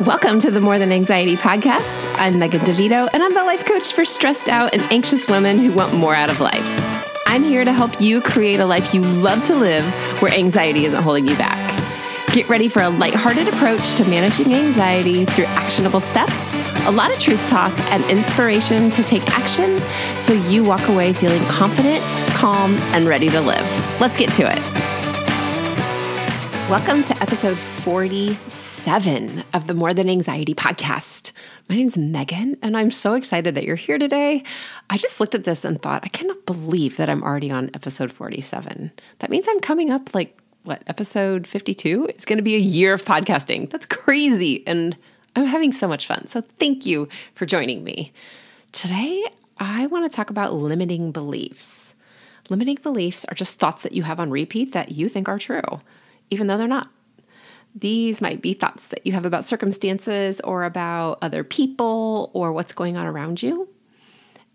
Welcome to the More Than Anxiety podcast. I'm Megan DeVito, and I'm the life coach for stressed out and anxious women who want more out of life. I'm here to help you create a life you love to live where anxiety isn't holding you back. Get ready for a lighthearted approach to managing anxiety through actionable steps, a lot of truth talk, and inspiration to take action so you walk away feeling confident, calm, and ready to live. Let's get to it. Welcome to episode 47 of the More Than Anxiety podcast. My name's Megan, and I'm so excited that you're here today. I just looked at this and thought, I cannot believe that I'm already on episode 47. That means I'm coming up like what, episode 52? It's going to be a year of podcasting. That's crazy. And I'm having so much fun. So thank you for joining me. Today, I want to talk about limiting beliefs. Limiting beliefs are just thoughts that you have on repeat that you think are true, even though they're not. These might be thoughts that you have about circumstances or about other people or what's going on around you.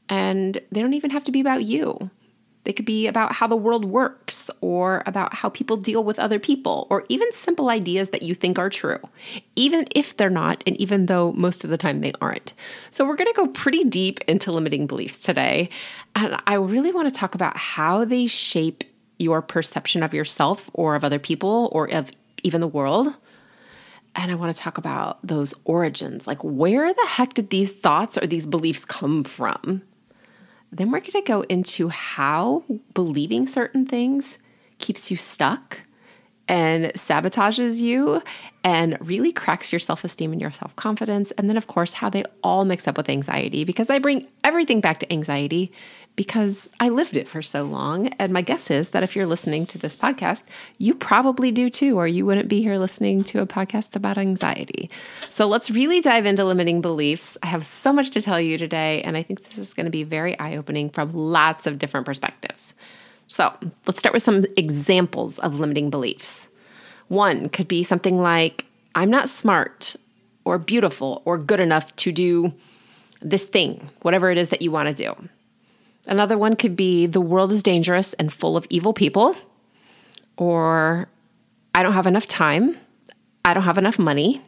And they don't even have to be about you. They could be about how the world works or about how people deal with other people or even simple ideas that you think are true, even if they're not, and even though most of the time they aren't. So, we're going to go pretty deep into limiting beliefs today. And I really want to talk about how they shape your perception of yourself or of other people or of even the world. And I want to talk about those origins. Like, where the heck did these thoughts or these beliefs come from? Then we're going to go into how believing certain things keeps you stuck and sabotages you and really cracks your self esteem and your self confidence. And then, of course, how they all mix up with anxiety because I bring everything back to anxiety because I lived it for so long. And my guess is that if you're listening to this podcast, you probably do too, or you wouldn't be here listening to a podcast about anxiety. So let's really dive into limiting beliefs. I have so much to tell you today, and I think this is going to be very eye opening from lots of different perspectives. So let's start with some examples of limiting beliefs. One could be something like, I'm not smart or beautiful or good enough to do this thing, whatever it is that you want to do. Another one could be the world is dangerous and full of evil people, or I don't have enough time. I don't have enough money.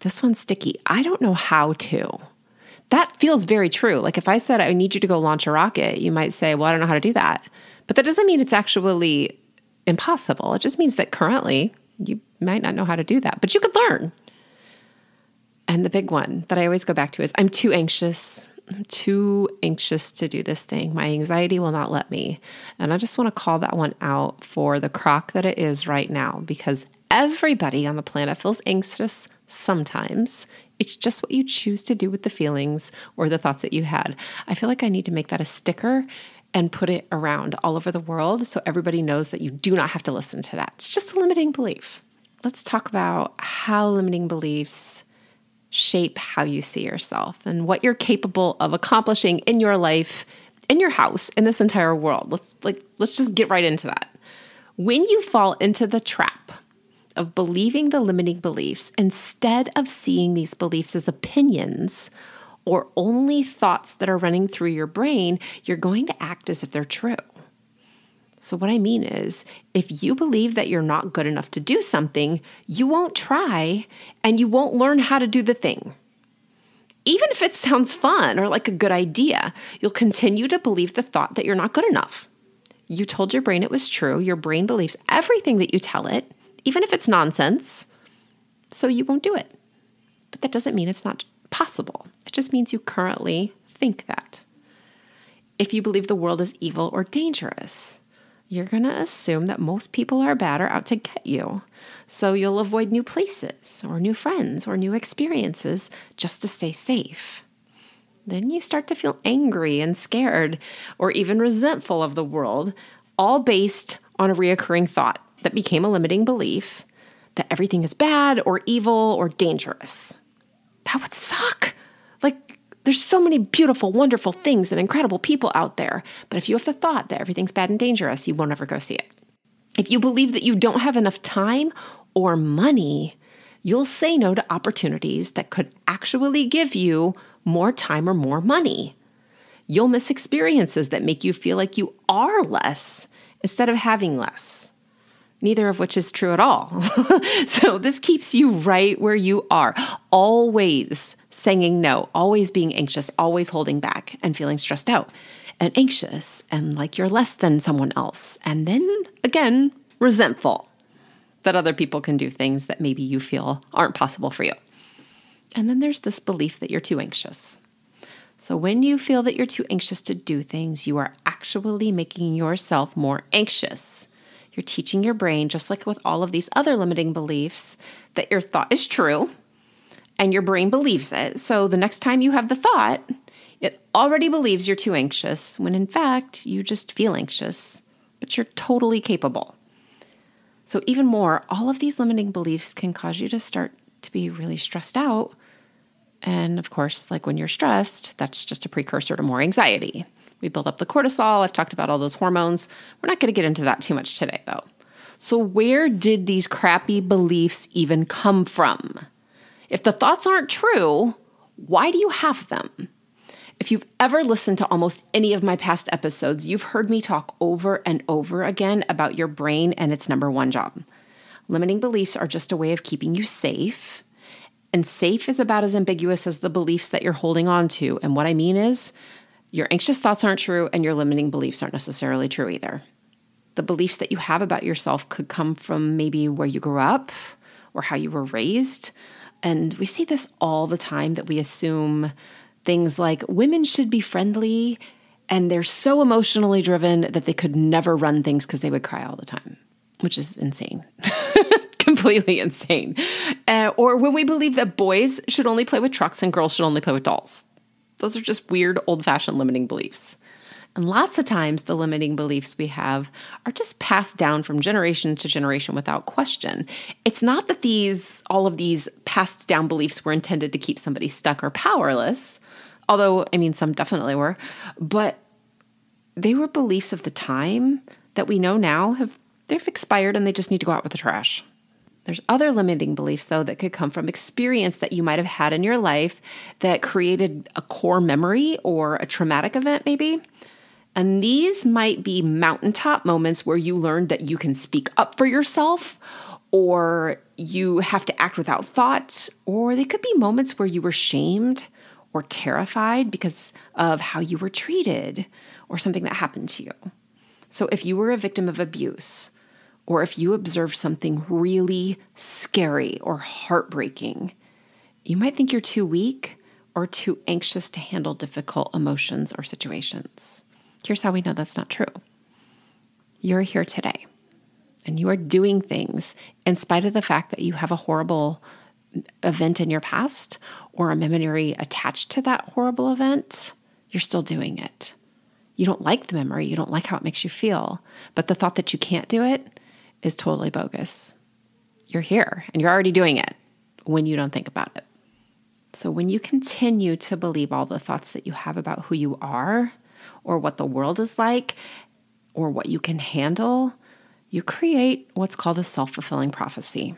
This one's sticky. I don't know how to. That feels very true. Like if I said, I need you to go launch a rocket, you might say, Well, I don't know how to do that. But that doesn't mean it's actually impossible. It just means that currently you might not know how to do that, but you could learn. And the big one that I always go back to is I'm too anxious. I'm too anxious to do this thing. My anxiety will not let me. And I just want to call that one out for the crock that it is right now because everybody on the planet feels anxious sometimes. It's just what you choose to do with the feelings or the thoughts that you had. I feel like I need to make that a sticker and put it around all over the world so everybody knows that you do not have to listen to that. It's just a limiting belief. Let's talk about how limiting beliefs shape how you see yourself and what you're capable of accomplishing in your life, in your house, in this entire world. Let's like let's just get right into that. When you fall into the trap of believing the limiting beliefs instead of seeing these beliefs as opinions or only thoughts that are running through your brain, you're going to act as if they're true. So, what I mean is, if you believe that you're not good enough to do something, you won't try and you won't learn how to do the thing. Even if it sounds fun or like a good idea, you'll continue to believe the thought that you're not good enough. You told your brain it was true. Your brain believes everything that you tell it, even if it's nonsense. So you won't do it. But that doesn't mean it's not possible. It just means you currently think that. If you believe the world is evil or dangerous, you're going to assume that most people are bad or out to get you. So you'll avoid new places or new friends or new experiences just to stay safe. Then you start to feel angry and scared or even resentful of the world, all based on a reoccurring thought that became a limiting belief that everything is bad or evil or dangerous. That would suck. Like, there's so many beautiful, wonderful things and incredible people out there. But if you have the thought that everything's bad and dangerous, you won't ever go see it. If you believe that you don't have enough time or money, you'll say no to opportunities that could actually give you more time or more money. You'll miss experiences that make you feel like you are less instead of having less. neither of which is true at all. so this keeps you right where you are, always saying no, always being anxious, always holding back and feeling stressed out and anxious and like you're less than someone else. And then again, resentful that other people can do things that maybe you feel aren't possible for you. And then there's this belief that you're too anxious. So when you feel that you're too anxious to do things, you are actually making yourself more anxious. You're teaching your brain, just like with all of these other limiting beliefs, that your thought is true and your brain believes it. So the next time you have the thought, it already believes you're too anxious, when in fact, you just feel anxious, but you're totally capable. So, even more, all of these limiting beliefs can cause you to start to be really stressed out. And of course, like when you're stressed, that's just a precursor to more anxiety. We build up the cortisol. I've talked about all those hormones. We're not going to get into that too much today, though. So, where did these crappy beliefs even come from? If the thoughts aren't true, why do you have them? If you've ever listened to almost any of my past episodes, you've heard me talk over and over again about your brain and its number one job. Limiting beliefs are just a way of keeping you safe. And safe is about as ambiguous as the beliefs that you're holding on to. And what I mean is, your anxious thoughts aren't true, and your limiting beliefs aren't necessarily true either. The beliefs that you have about yourself could come from maybe where you grew up or how you were raised. And we see this all the time that we assume things like women should be friendly and they're so emotionally driven that they could never run things because they would cry all the time, which is insane. Completely insane. Uh, or when we believe that boys should only play with trucks and girls should only play with dolls. Those are just weird, old fashioned limiting beliefs. And lots of times, the limiting beliefs we have are just passed down from generation to generation without question. It's not that these, all of these passed down beliefs were intended to keep somebody stuck or powerless, although, I mean, some definitely were, but they were beliefs of the time that we know now have they've expired and they just need to go out with the trash. There's other limiting beliefs, though, that could come from experience that you might have had in your life that created a core memory or a traumatic event, maybe. And these might be mountaintop moments where you learned that you can speak up for yourself, or you have to act without thought, or they could be moments where you were shamed or terrified because of how you were treated or something that happened to you. So, if you were a victim of abuse, or if you observed something really scary or heartbreaking, you might think you're too weak or too anxious to handle difficult emotions or situations. Here's how we know that's not true you're here today and you are doing things in spite of the fact that you have a horrible event in your past or a memory attached to that horrible event, you're still doing it. You don't like the memory, you don't like how it makes you feel, but the thought that you can't do it is totally bogus. You're here and you're already doing it when you don't think about it. So, when you continue to believe all the thoughts that you have about who you are, or what the world is like or what you can handle, you create what's called a self fulfilling prophecy.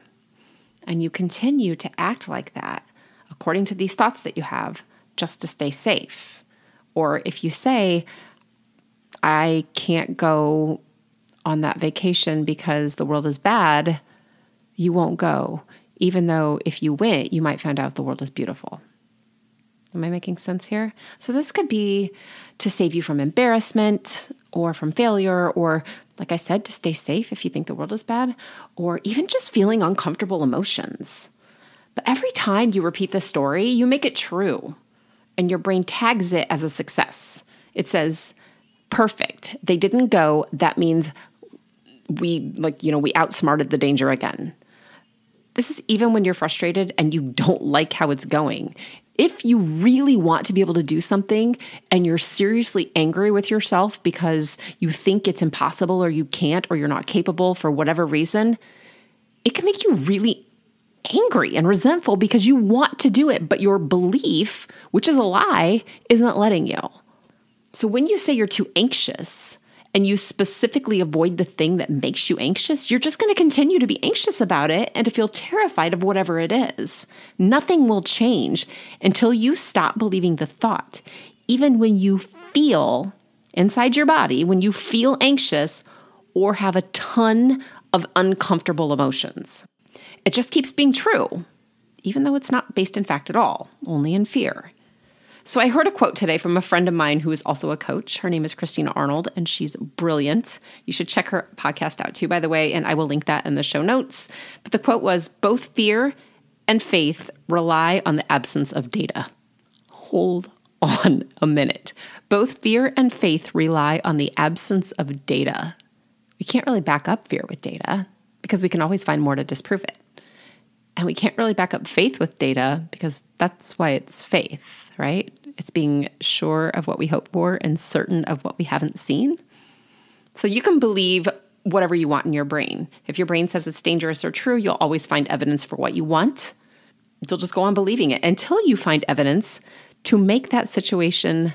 And you continue to act like that according to these thoughts that you have just to stay safe. Or if you say, I can't go on that vacation because the world is bad, you won't go, even though if you went, you might find out the world is beautiful. Am I making sense here? So, this could be to save you from embarrassment or from failure, or like I said, to stay safe if you think the world is bad, or even just feeling uncomfortable emotions. But every time you repeat the story, you make it true, and your brain tags it as a success. It says, perfect. They didn't go. That means we, like, you know, we outsmarted the danger again. This is even when you're frustrated and you don't like how it's going if you really want to be able to do something and you're seriously angry with yourself because you think it's impossible or you can't or you're not capable for whatever reason, it can make you really angry and resentful because you want to do it, but your belief, which is a lie, isn't letting you. So when you say you're too anxious, and you specifically avoid the thing that makes you anxious, you're just going to continue to be anxious about it and to feel terrified of whatever it is. Nothing will change until you stop believing the thought. Even when you feel inside your body, when you feel anxious or have a ton of uncomfortable emotions. It just keeps being true, even though it's not based in fact at all, only in fear. So I heard a quote today from a friend of mine who is also a coach. Her name is Christina Arnold, and she's brilliant. You should check her podcast out too, by the way, and I will link that in the show notes. But the quote was Both fear and faith rely on the absence of data. Hold on a minute. Both fear and faith rely on the absence of data. We can't really back up fear with data because we can always find more to disprove it. And we can't really back up faith with data because that's why it's faith, right? It's being sure of what we hope for and certain of what we haven't seen. So you can believe whatever you want in your brain. If your brain says it's dangerous or true, you'll always find evidence for what you want. You'll just go on believing it until you find evidence to make that situation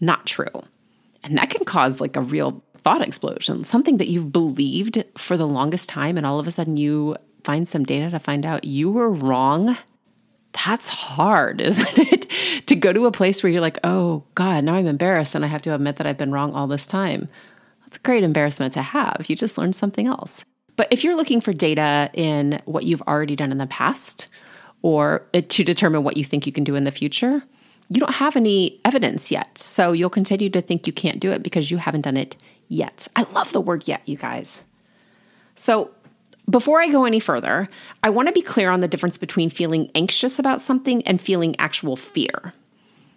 not true. And that can cause like a real thought explosion, something that you've believed for the longest time, and all of a sudden you find some data to find out you were wrong, that's hard, isn't it? to go to a place where you're like, oh God, now I'm embarrassed and I have to admit that I've been wrong all this time. That's a great embarrassment to have. You just learned something else. But if you're looking for data in what you've already done in the past or uh, to determine what you think you can do in the future, you don't have any evidence yet. So you'll continue to think you can't do it because you haven't done it yet. I love the word yet, you guys. So before I go any further, I want to be clear on the difference between feeling anxious about something and feeling actual fear.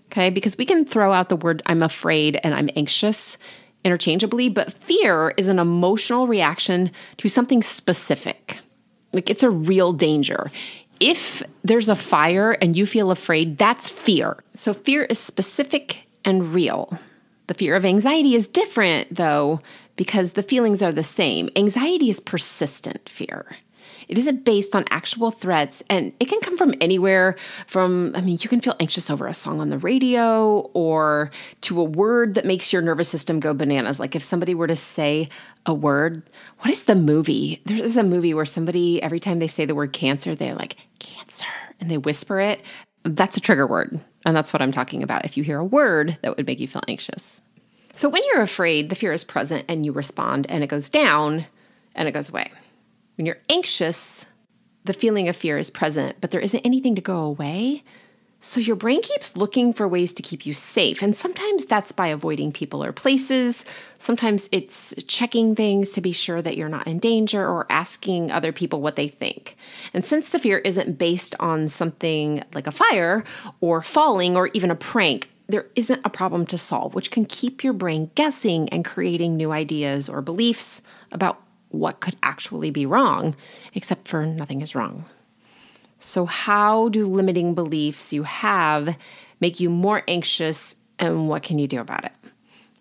Okay, because we can throw out the word I'm afraid and I'm anxious interchangeably, but fear is an emotional reaction to something specific. Like it's a real danger. If there's a fire and you feel afraid, that's fear. So fear is specific and real. The fear of anxiety is different, though, because the feelings are the same. Anxiety is persistent fear. It isn't based on actual threats, and it can come from anywhere from, I mean, you can feel anxious over a song on the radio or to a word that makes your nervous system go bananas. Like if somebody were to say a word, what is the movie? There's a movie where somebody, every time they say the word cancer, they're like, cancer, and they whisper it. That's a trigger word. And that's what I'm talking about. If you hear a word that would make you feel anxious. So when you're afraid, the fear is present and you respond and it goes down and it goes away. When you're anxious, the feeling of fear is present, but there isn't anything to go away. So your brain keeps looking for ways to keep you safe. And sometimes that's by avoiding people or places. Sometimes it's checking things to be sure that you're not in danger or asking other people what they think. And since the fear isn't based on something like a fire or falling or even a prank, there isn't a problem to solve, which can keep your brain guessing and creating new ideas or beliefs about what could actually be wrong, except for nothing is wrong. So, how do limiting beliefs you have make you more anxious, and what can you do about it?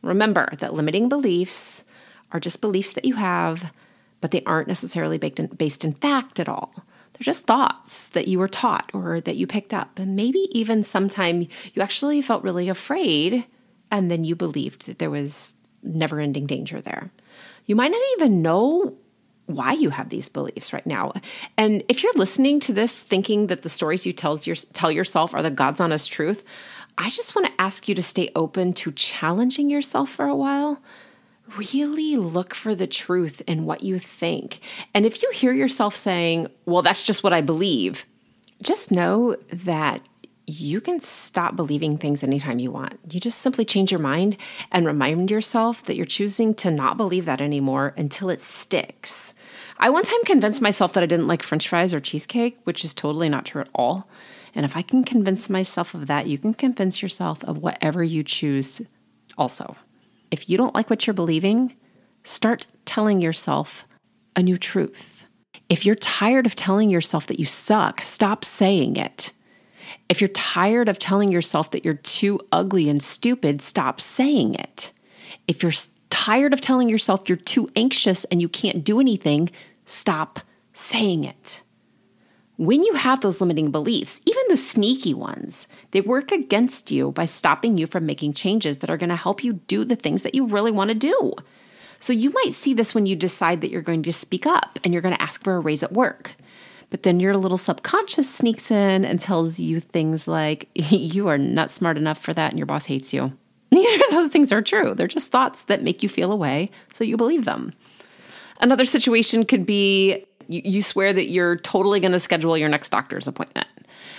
Remember that limiting beliefs are just beliefs that you have, but they aren't necessarily based in fact at all. They're just thoughts that you were taught or that you picked up. And maybe even sometime you actually felt really afraid and then you believed that there was never ending danger there. You might not even know why you have these beliefs right now. And if you're listening to this thinking that the stories you tells your, tell yourself are the God's honest truth, I just want to ask you to stay open to challenging yourself for a while really look for the truth in what you think. And if you hear yourself saying, well, that's just what I believe, just know that you can stop believing things anytime you want. You just simply change your mind and remind yourself that you're choosing to not believe that anymore until it sticks. I one time convinced myself that I didn't like french fries or cheesecake, which is totally not true at all. And if I can convince myself of that, you can convince yourself of whatever you choose also. If you don't like what you're believing, start telling yourself a new truth. If you're tired of telling yourself that you suck, stop saying it. If you're tired of telling yourself that you're too ugly and stupid, stop saying it. If you're tired of telling yourself you're too anxious and you can't do anything, stop saying it. When you have those limiting beliefs, even the sneaky ones, they work against you by stopping you from making changes that are going to help you do the things that you really want to do. So you might see this when you decide that you're going to speak up and you're going to ask for a raise at work. But then your little subconscious sneaks in and tells you things like, you are not smart enough for that and your boss hates you. Neither of those things are true. They're just thoughts that make you feel a way, so you believe them. Another situation could be you, you swear that you're totally going to schedule your next doctor's appointment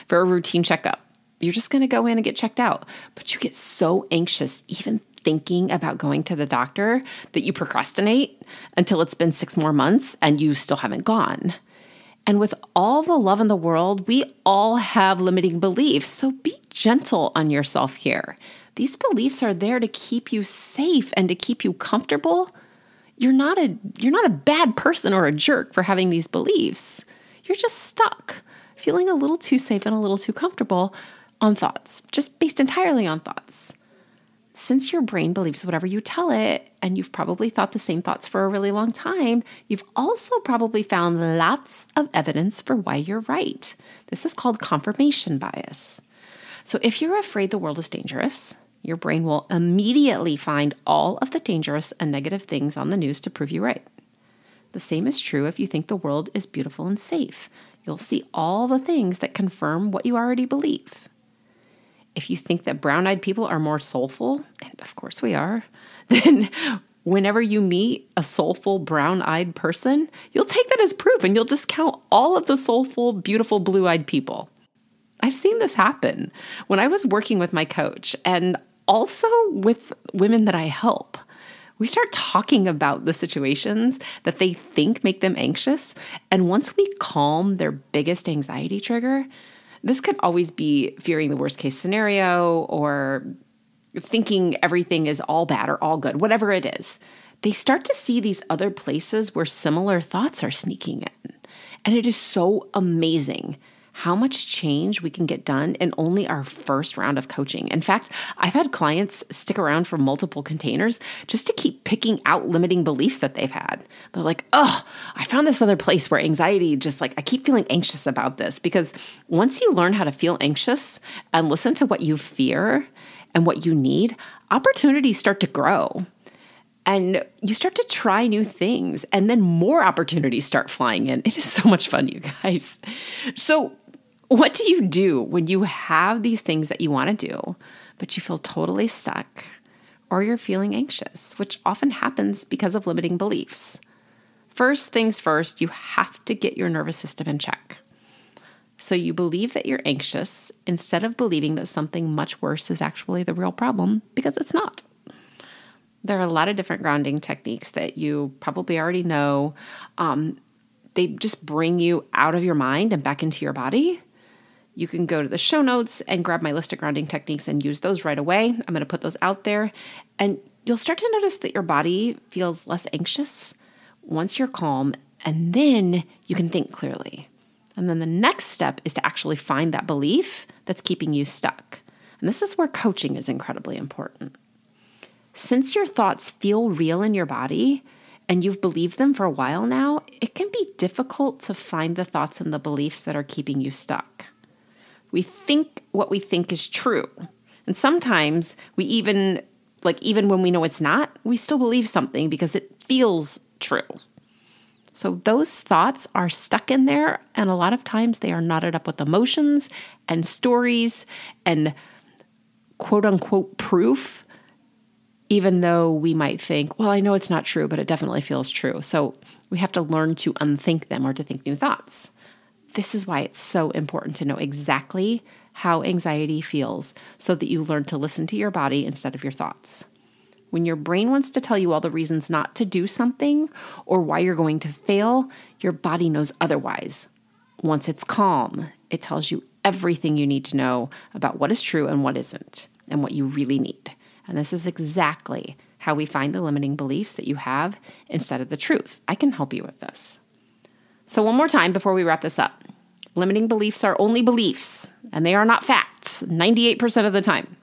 for a routine checkup. You're just going to go in and get checked out, but you get so anxious even thinking about going to the doctor that you procrastinate until it's been six more months and you still haven't gone. And with all the love in the world, we all have limiting beliefs. So be gentle on yourself here. These beliefs are there to keep you safe and to keep you comfortable. You're not a you're not a bad person or a jerk for having these beliefs. You're just stuck, feeling a little too safe and a little too comfortable on thoughts, just based entirely on thoughts since your brain believes whatever you tell it, and you've probably thought the same thoughts for a really long time, you've also probably found lots of evidence for why you're right. This is called confirmation bias. So if you're afraid the world is dangerous, your brain will immediately find all of the dangerous and negative things on the news to prove you right. The same is true if you think the world is beautiful and safe. You'll see all the things that confirm what you already believe if you think that brown eyed people are more soulful, and of course we are, then whenever you meet a soulful brown eyed person, you'll take that as proof and you'll discount all of the soulful, beautiful blue eyed people. I've seen this happen when I was working with my coach and also with women that I help. We start talking about the situations that they think make them anxious. And once we calm their biggest anxiety trigger, this could always be fearing the worst case scenario or thinking everything is all bad or all good, whatever it is. They start to see these other places where similar thoughts are sneaking in. And it is so amazing how much change we can get done in only our first round of coaching. In fact, I've had clients stick around for multiple containers just to keep picking out limiting beliefs that they've had. They're like, oh, I found this other place where anxiety just like, I keep feeling anxious about this. Because once you learn how to feel anxious and listen to what you fear and what you need, opportunities start to grow and you start to try new things and then more opportunities start flying in. It is so much fun, you guys. So, what do you do when you have these things that you want to do, but you feel totally stuck or you're feeling anxious, which often happens because of limiting beliefs? First things first, you have to get your nervous system in check. So you believe that you're anxious instead of believing that something much worse is actually the real problem because it's not. There are a lot of different grounding techniques that you probably already know. Um, they just bring you out of your mind and back into your body. You can go to the show notes and grab my list of grounding techniques and use those right away. I'm going to put those out there. And you'll start to notice that your body feels less anxious once you're calm, and then you can think clearly. And then the next step is to actually find that belief that's keeping you stuck. And this is where coaching is incredibly important. Since your thoughts feel real in your body and you've believed them for a while now, it can be difficult to find the thoughts and the beliefs that are keeping you stuck. We think what we think is true. And sometimes we even, like, even when we know it's not, we still believe something because it feels true. So those thoughts are stuck in there, and a lot of times they are knotted up with emotions and stories and quote unquote proof, even though we might think, well, I know it's not true, but it definitely feels true. So we have to learn to unthink them or to think new thoughts. This is why it's so important to know exactly how anxiety feels so that you learn to listen to your body instead of your thoughts. When your brain wants to tell you all the reasons not to do something or why you're going to fail, your body knows otherwise. Once it's calm, it tells you everything you need to know about what is true and what isn't, and what you really need. And this is exactly how we find the limiting beliefs that you have instead of the truth. I can help you with this. So, one more time before we wrap this up limiting beliefs are only beliefs, and they are not facts 98% of the time.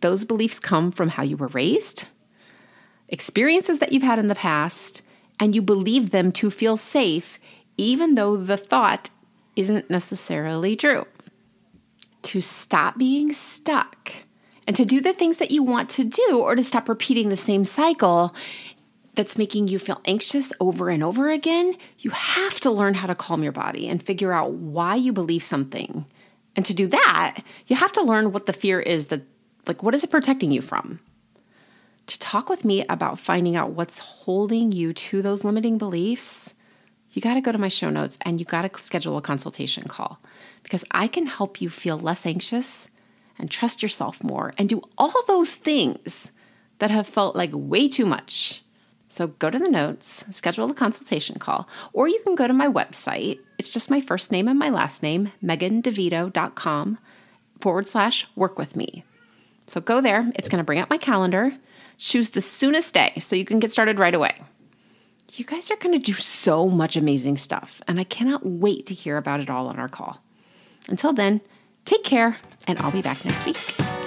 Those beliefs come from how you were raised, experiences that you've had in the past, and you believe them to feel safe, even though the thought isn't necessarily true. To stop being stuck and to do the things that you want to do or to stop repeating the same cycle, that's making you feel anxious over and over again, you have to learn how to calm your body and figure out why you believe something. And to do that, you have to learn what the fear is that, like, what is it protecting you from? to talk with me about finding out what's holding you to those limiting beliefs, you got to go to my show notes and you got to schedule a consultation call because I can help you feel less anxious and trust yourself more and do all those things that have felt like way too much. So go to the notes, schedule a consultation call, or you can go to my website. It's just my first name and my last name, megandevito.com forward slash work with me. So go there. It's going to bring up my calendar. Choose the soonest day so you can get started right away. You guys are going to do so much amazing stuff, and I cannot wait to hear about it all on our call. Until then, take care, and I'll be back next week.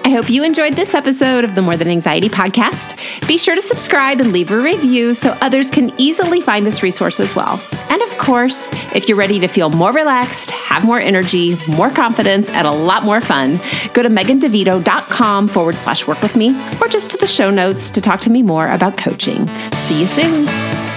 I hope you enjoyed this episode of the More Than Anxiety podcast. Be sure to subscribe and leave a review so others can easily find this resource as well. And of course, if you're ready to feel more relaxed, have more energy, more confidence, and a lot more fun, go to megandevito.com forward slash work with me or just to the show notes to talk to me more about coaching. See you soon.